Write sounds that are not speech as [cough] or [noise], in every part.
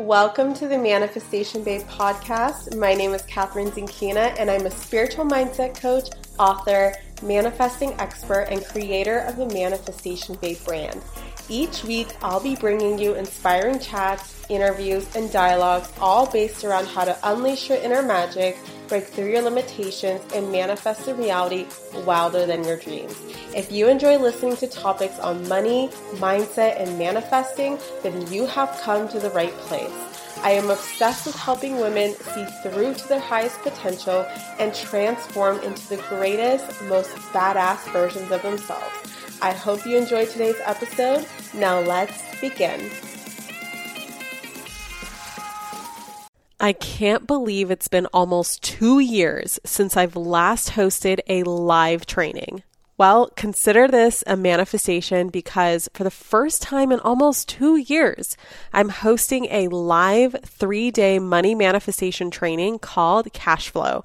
Welcome to the Manifestation Babe podcast. My name is Kathrin Zenkina, and I'm a spiritual mindset coach, author, manifesting expert, and creator of the Manifestation Babe brand. Each week, I'll be bringing you inspiring chats, interviews, and dialogues, all based around how to unleash your inner magic, break through your limitations, and manifest a reality wilder than your dreams. If you enjoy listening to topics on money, mindset, and manifesting, then you have come to the right place. I am obsessed with helping women see through to their highest potential and transform into the greatest, most badass versions of themselves. I hope you enjoyed today's episode. Now let's begin. I can't believe it's been almost two years since I've last hosted a live training. Well, consider this a manifestation because for the first time in almost two years, I'm hosting a live three day money manifestation training called Cash Flow.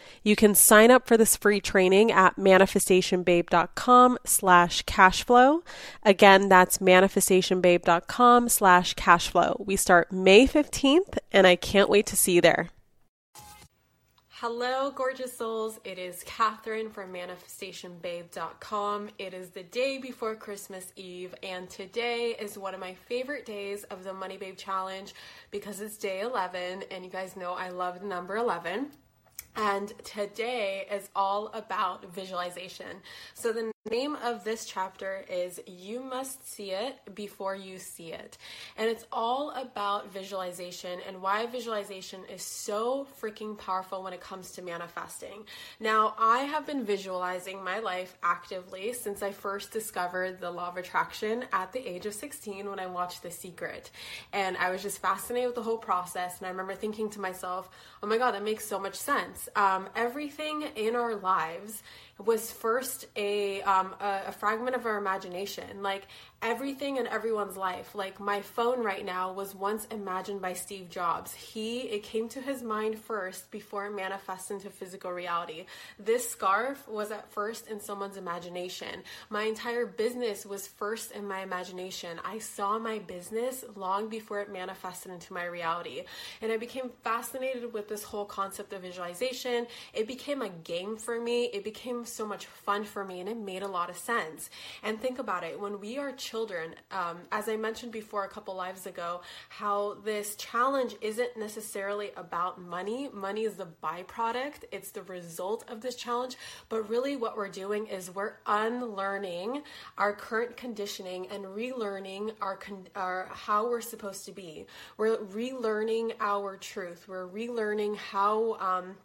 You can sign up for this free training at manifestationbabe.com slash cashflow. Again, that's manifestationbabe.com slash cashflow. We start May 15th, and I can't wait to see you there. Hello, gorgeous souls. It is Kathrin from manifestationbabe.com. It is the day before Christmas Eve, and today is one of my favorite days of the Money Babe Challenge because it's day 11, and you guys know I love the number 11. And today is all about visualization. So, the name of this chapter is You Must See It Before You See It. And it's all about visualization and why visualization is so freaking powerful when it comes to manifesting. Now, I have been visualizing my life actively since I first discovered the law of attraction at the age of 16 when I watched The Secret. And I was just fascinated with the whole process. And I remember thinking to myself, oh my God, that makes so much sense um, everything in our lives was first a, um, a, a fragment of our imagination. Like everything in everyone's life. Like my phone right now was once imagined by Steve Jobs. He it came to his mind first before it manifests into physical reality. This scarf was at first in someone's imagination. My entire business was first in my imagination. I saw my business long before it manifested into my reality. And I became fascinated with this whole concept of visualization. It became a game for me. It became so much fun for me and it made a lot of sense. And think about it, when we are children. Um, as I mentioned before a couple lives ago, how this challenge isn't necessarily about money. Money is the byproduct, it's the result of this challenge. But really, what we're doing is we're unlearning our current conditioning and relearning our, con- our how we're supposed to be. We're relearning our truth. We're relearning how. Um,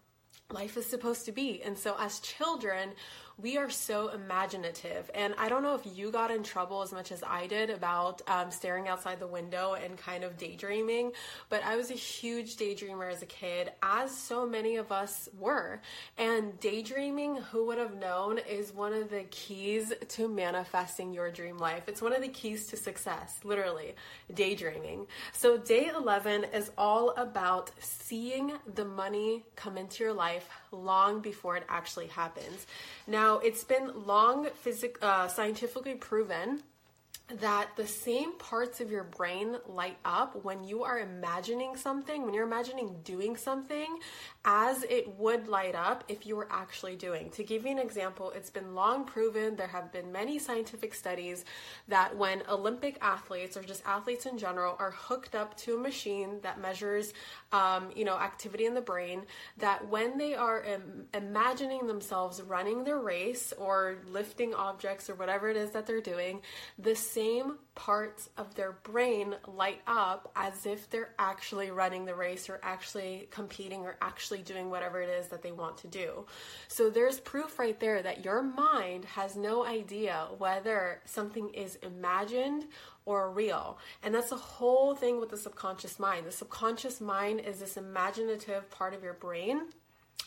life is supposed to be. And so, as children, we are so imaginative. And I don't know if you got in trouble as much as I did about um, staring outside the window and kind of daydreaming, but I was a huge daydreamer as a kid, as so many of us were. And daydreaming, who would have known, is one of the keys to manifesting your dream life. It's one of the keys to success, literally, daydreaming. So, day 11 is all about seeing the money come into your life long before it actually happens. Now, it's been long physic- uh, scientifically proven that the same parts of your brain light up when you are imagining something, when you're imagining doing something, as it would light up if you were actually doing. To give you an example, it's been long proven, there have been many scientific studies that when Olympic athletes or just athletes in general are hooked up to a machine that measures, um, you know, activity in the brain, that when they are Im- imagining themselves running their race or lifting objects or whatever it is that they're doing, this same parts of their brain light up as if they're actually running the race or actually competing or actually doing whatever it is that they want to do. So there's proof right there that your mind has no idea whether something is imagined or real. And that's the whole thing with the subconscious mind. The subconscious mind is this imaginative part of your brain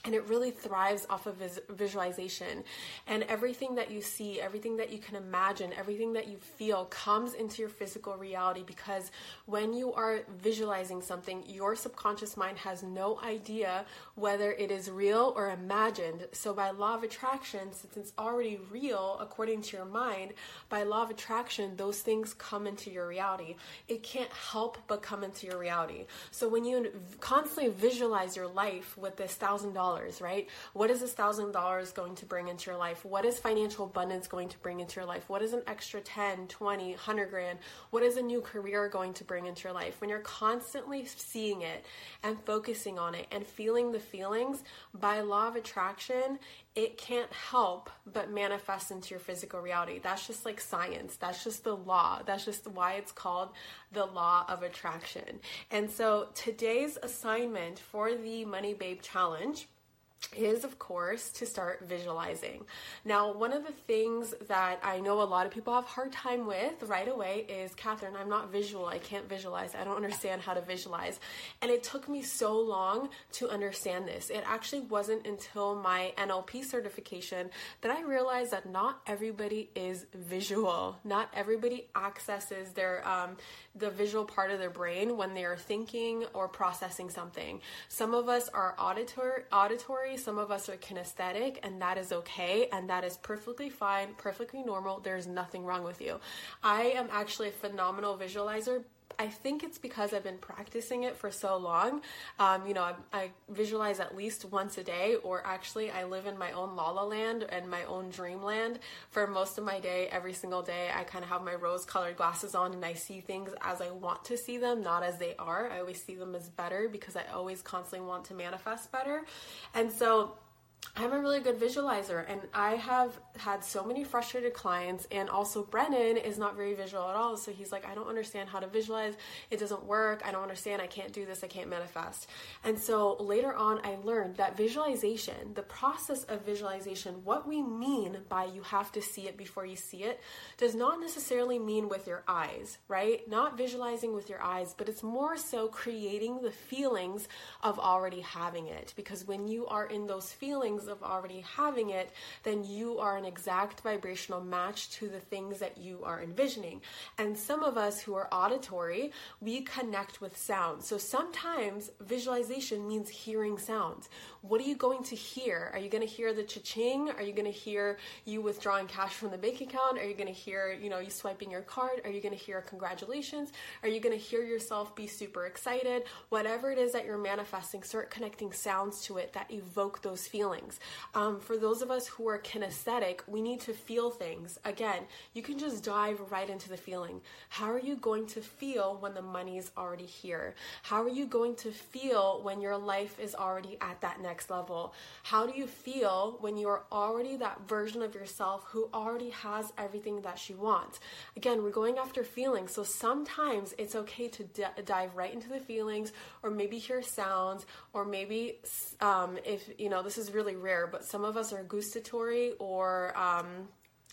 and it really thrives off of vis- visualization. And everything that you see everything that you can imagine everything that you feel comes into your physical reality because when you are visualizing something your subconscious mind has no idea whether it is real or imagined. So by law of attraction since it's already real according to your mind by law of attraction those things come into your reality. It can't help but come into your reality. So when you constantly visualize your life with this thousand dollar dollars, right? What is this $1,000 going to bring into your life? What is financial abundance going to bring into your life? What is an extra 10, 20, 100 grand? What is a new career going to bring into your life? When you're constantly seeing it and focusing on it and feeling the feelings, by law of attraction, it can't help but manifest into your physical reality. That's just like science. That's just the law. That's just why it's called the law of attraction. And so today's assignment for the Money Babe Challenge is of course to start visualizing. Now, one of the things that I know a lot of people have hard time with right away is Kathrin, I'm not visual. I can't visualize. I don't understand how to visualize. And it took me so long to understand this. It actually wasn't until my NLP certification that I realized that not everybody is visual. Not everybody accesses their um, the visual part of their brain when they are thinking or processing something. Some of us are auditor auditory some of us are kinesthetic, and that is okay, and that is perfectly fine, perfectly normal. There's nothing wrong with you. I am actually a phenomenal visualizer I think it's because I've been practicing it for so long. Um, you know, I, I, visualize at least once a day, or actually, I live in my own la la land and my own dreamland for most of my day. Every single day, I kind of have my rose colored glasses on and I see things as I want to see them, not as they are. I always see them as better because I always constantly want to manifest better. And so, I'm a really good visualizer, and I have had so many frustrated clients. And also, Brennan is not very visual at all. So he's like, I don't understand how to visualize. It doesn't work. I don't understand. I can't do this. I can't manifest. And so later on, I learned that visualization, the process of visualization, what we mean by you have to see it before you see it, does not necessarily mean with your eyes, right? Not visualizing with your eyes, but it's more so creating the feelings of already having it. Because when you are in those feelings, feelings of already having it, then you are an exact vibrational match to the things that you are envisioning. And some of us who are auditory, we connect with sound. So sometimes visualization means hearing sounds. What are you going to hear? Are you going to hear the cha-ching? Are you going to hear you withdrawing cash from the bank account? Are you going to hear, you know, you swiping your card? Are you going to hear congratulations? Are you going to hear yourself be super excited? Whatever it is that you're manifesting, start connecting sounds to it that evoke those feelings feelings. Um, for those of us who are kinesthetic, we need to feel things. Again, you can just dive right into the feeling. How are you going to feel when the money is already here? How are you going to feel when your life is already at that next level? How do you feel when you're already that version of yourself who already has everything that she wants? Again, we're going after feelings, so sometimes it's okay to d- dive right into the feelings or maybe hear sounds or maybe um, if you know this is really really rare, but some of us are gustatory or um,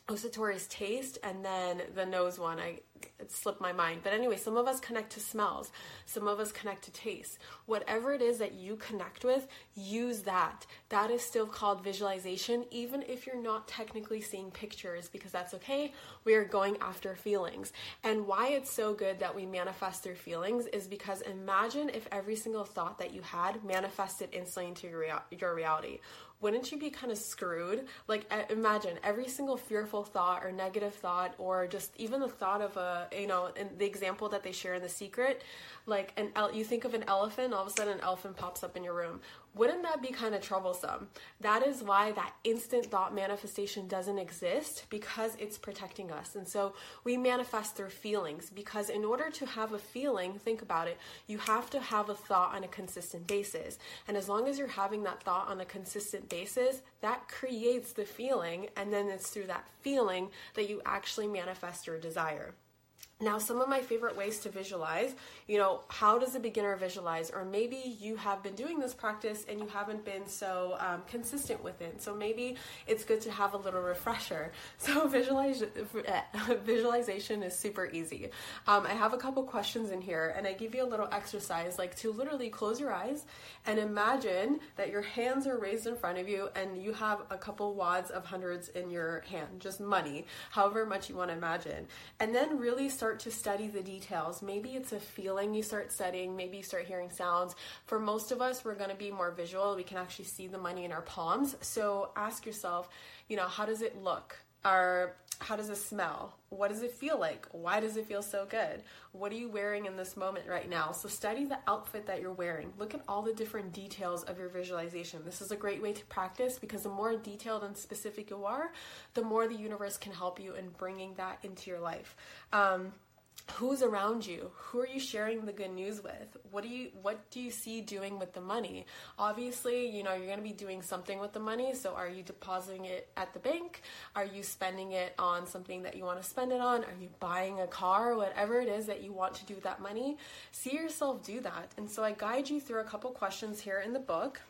gustatory is taste, and then the nose one, I it slipped my mind. But anyway, some of us connect to smells, some of us connect to taste. Whatever it is that you connect with, use that. That is still called visualization, even if you're not technically seeing pictures, because that's okay. We are going after feelings. And why it's so good that we manifest through feelings is because imagine if every single thought that you had manifested instantly into your, rea- your reality wouldn't you be kind of screwed? Like, imagine every single fearful thought or negative thought, or just even the thought of a, you know, in the example that they share in The Secret, like an you think of an elephant, all of a sudden an elephant pops up in your room. Wouldn't that be kind of troublesome? That is why that instant thought manifestation doesn't exist because it's protecting us. And so we manifest through feelings because in order to have a feeling, think about it, you have to have a thought on a consistent basis. And as long as you're having that thought on a consistent basis, that creates the feeling and then it's through that feeling that you actually manifest your desire. Now, some of my favorite ways to visualize, you know, how does a beginner visualize? Or maybe you have been doing this practice and you haven't been so um, consistent with it. So maybe it's good to have a little refresher. [laughs] So visualize, [laughs] visualization is super easy. Um, I have a couple questions in here and I give you a little exercise like to literally close your eyes and imagine that your hands are raised in front of you and you have a couple wads of hundreds in your hand, just money, however much you want to imagine. And then really start start to study the details. Maybe it's a feeling you start studying, maybe you start hearing sounds. For most of us, we're going to be more visual. We can actually see the money in our palms. So ask yourself, you know, how does it look? Or how does it smell? What does it feel like? Why does it feel so good? What are you wearing in this moment right now? So study the outfit that you're wearing. Look at all the different details of your visualization. This is a great way to practice because the more detailed and specific you are, the more the universe can help you in bringing that into your life. Um, who's around you? Who are you sharing the good news with? What do you what do you see doing with the money? Obviously you know you're going to be doing something with the money so are you depositing it at the bank? Are you spending it on something that you want to spend it on? Are you buying a car? Whatever it is that you want to do with that money see yourself do that. And so i guide you through a couple questions here in the book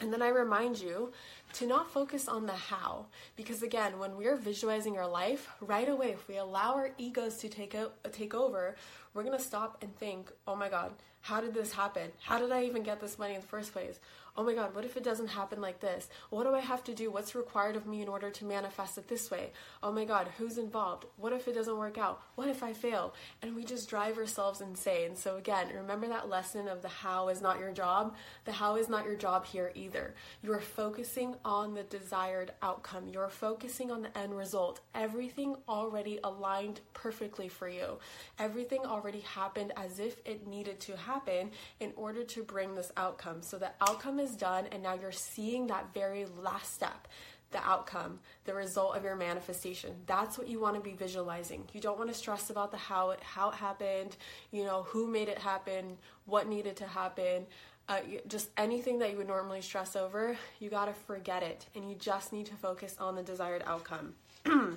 and then I remind you to not focus on the how. Because again, when we're visualizing our life, right away, if we allow our egos to take, o- take over, we're to stop and think, oh my God, how did this happen? How did I even get this money in the first place? Oh my God, what if it doesn't happen like this? What do I have to do? What's required of me in order to manifest it this way? Oh my God, who's involved? What if it doesn't work out? What if I fail? And we just drive ourselves insane. So, again, remember that lesson of the how is not your job. The how is not your job here either. You are focusing on the desired outcome, you're focusing on the end result. Everything already aligned perfectly for you, everything already happened as if it needed to happen in order to bring this outcome. So, the outcome is done, and now you're seeing that very last step the outcome, the result of your manifestation. That's what you want to be visualizing. You don't want to stress about the how it how it happened, you know, who made it happen, what needed to happen. Uh, just anything that you would normally stress over, you got to forget it and you just need to focus on the desired outcome. [clears throat]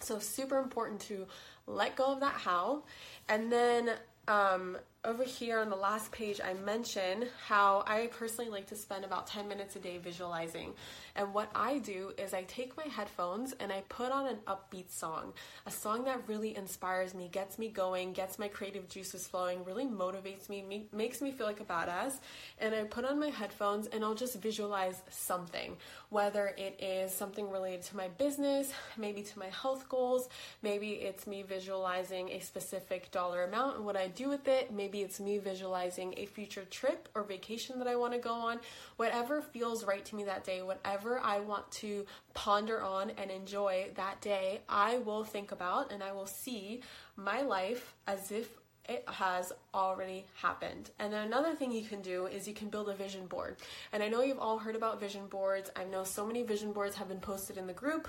so, super important to let go of that how. And then um, over here on the last page, I mention how I personally like to spend about 10 minutes a day visualizing. And what I do is I take my headphones and I put on an upbeat song, a song that really inspires me, gets me going, gets my creative juices flowing, really motivates me, makes me feel like a badass. And I put on my headphones and I'll just visualize something, whether it is something related to my business, maybe to my health goals, maybe it's me visualizing a specific dollar amount and what I do with it, maybe it's me visualizing a future trip or vacation that I want to go on, whatever feels right to me that day, whatever whatever I want to ponder on and enjoy that day, I will think about and I will see my life as if it has already happened. And then another thing you can do is you can build a vision board. And I know you've all heard about vision boards. I know so many vision boards have been posted in the group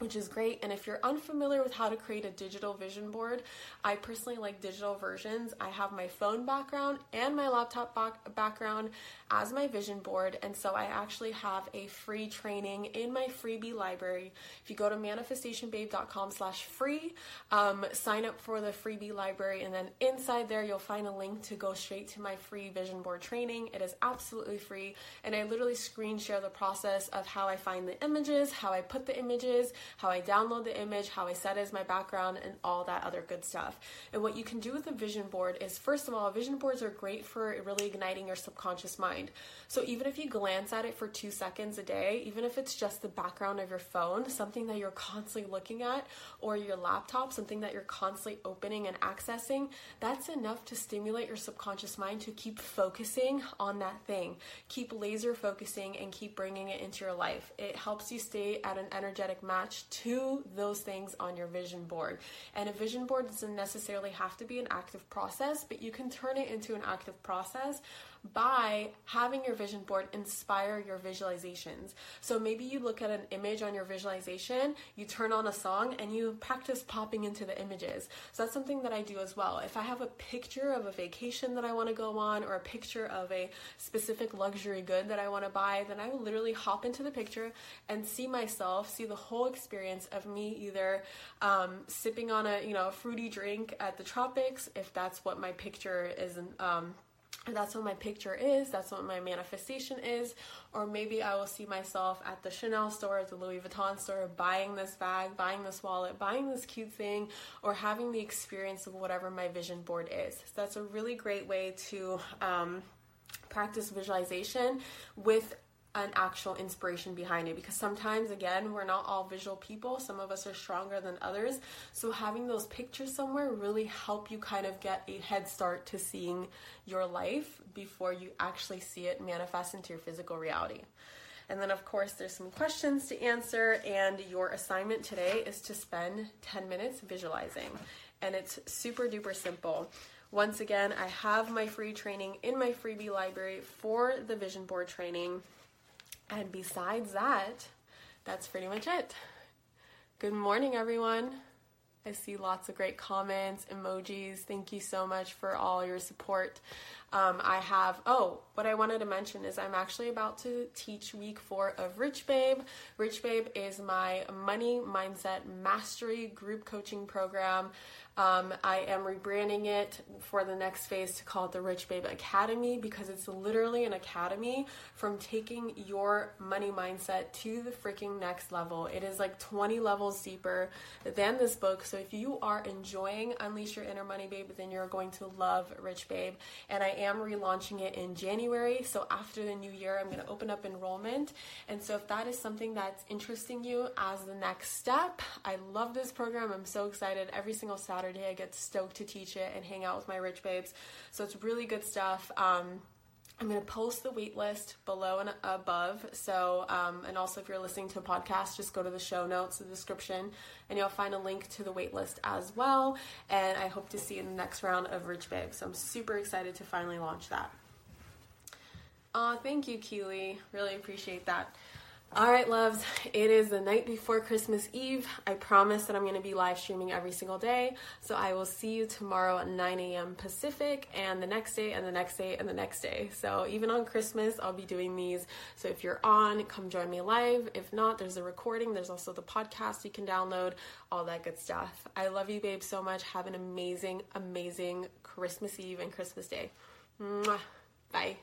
which is great. And if you're unfamiliar with how to create a digital vision board, I personally like digital versions. I have my phone background and my laptop back- background as my vision board. And so I actually have a free training in my freebie library. If you go to manifestationbabe.com slash free, um, sign up for the freebie library. And then inside there, you'll find a link to go straight to my free vision board training. It is absolutely free. And I literally screen share the process of how I find the images, how I put the images, how I download the image, how I set it as my background, and all that other good stuff. And what you can do with a vision board is, first of all, vision boards are great for really igniting your subconscious mind. So even if you glance at it for two seconds a day, even if it's just the background of your phone, something that you're constantly looking at, or your laptop, something that you're constantly opening and accessing, that's enough to stimulate your subconscious mind to keep focusing on that thing. Keep laser focusing and keep bringing it into your life. It helps you stay at an energetic match to those things on your vision board. And a vision board doesn't necessarily have to be an active process, but you can turn it into an active process by having your vision board inspire your visualizations. So maybe you look at an image on your visualization, you turn on a song, and you practice popping into the images. So that's something that I do as well. If I have a picture of a vacation that I want to go on or a picture of a specific luxury good that I want to buy, then I will literally hop into the picture and see myself, see the whole experience experience of me either um, sipping on a you know a fruity drink at the tropics, if that's what my picture is. Um, that's what my picture is, that's what my manifestation is, or maybe I will see myself at the Chanel store, at the Louis Vuitton store, buying this bag, buying this wallet, buying this cute thing, or having the experience of whatever my vision board is. So that's a really great way to um, practice visualization with an actual inspiration behind it. Because sometimes again we're not all visual people. Some of us are stronger than others. So having those pictures somewhere really help you kind of get a head start to seeing your life before you actually see it manifest into your physical reality. And then of course there's some questions to answer. And your assignment today is to spend 10 minutes visualizing. And it's super duper simple. Once again, I have my free training in my freebie library for the vision board training. And besides that, that's pretty much it. Good morning, everyone. I see lots of great comments, emojis. Thank you so much for all your support. Um, I have, oh, what I wanted to mention is I'm actually about to teach week four of Rich Babe. Rich Babe is my money mindset mastery group coaching program. Um, I am rebranding it for the next phase to call it the Rich Babe Academy because it's literally an academy from taking your money mindset to the freaking next level. It is like 20 levels deeper than this book. So if you are enjoying Unleash Your Inner Money Babe, then you're going to love Rich Babe. And I am relaunching it in January. So after the new year, I'm going to open up enrollment. And so if that is something that's interesting you as the next step, I love this program. I'm so excited every single Saturday. I get stoked to teach it and hang out with my rich babes. So it's really good stuff. Um, I'm going to post the wait list below and above. So, um, and also if you're listening to a podcast, just go to the show notes, the description, and you'll find a link to the wait list as well. And I hope to see you in the next round of Rich Babe. So I'm super excited to finally launch that. Uh, thank you, Keely. Really appreciate that. All right, loves, it is the night before Christmas Eve. I promise that I'm going to be live streaming every single day. So I will see you tomorrow at 9 a.m. Pacific and the next day and the next day and the next day. So even on Christmas, I'll be doing these. So if you're on, come join me live. If not, there's a recording. There's also the podcast you can download, all that good stuff. I love you, babe, so much. Have an amazing, amazing Christmas Eve and Christmas Day. Mwah. Bye.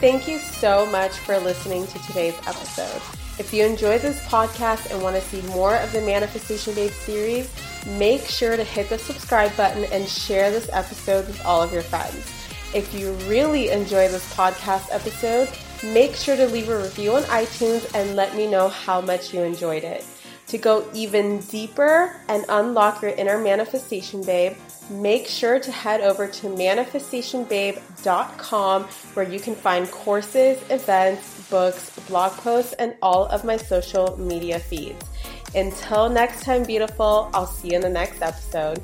Thank you so much for listening to today's episode. If you enjoyed this podcast and want to see more of the Manifestation Babe series, make sure to hit the subscribe button and share this episode with all of your friends. If you really enjoy this podcast episode, make sure to leave a review on iTunes and let me know how much you enjoyed it. To go even deeper and unlock your inner manifestation, babe, make sure to head over to manifestationbabe.com where you can find courses, events, books, blog posts, and all of my social media feeds. Until next time, beautiful, I'll see you in the next episode.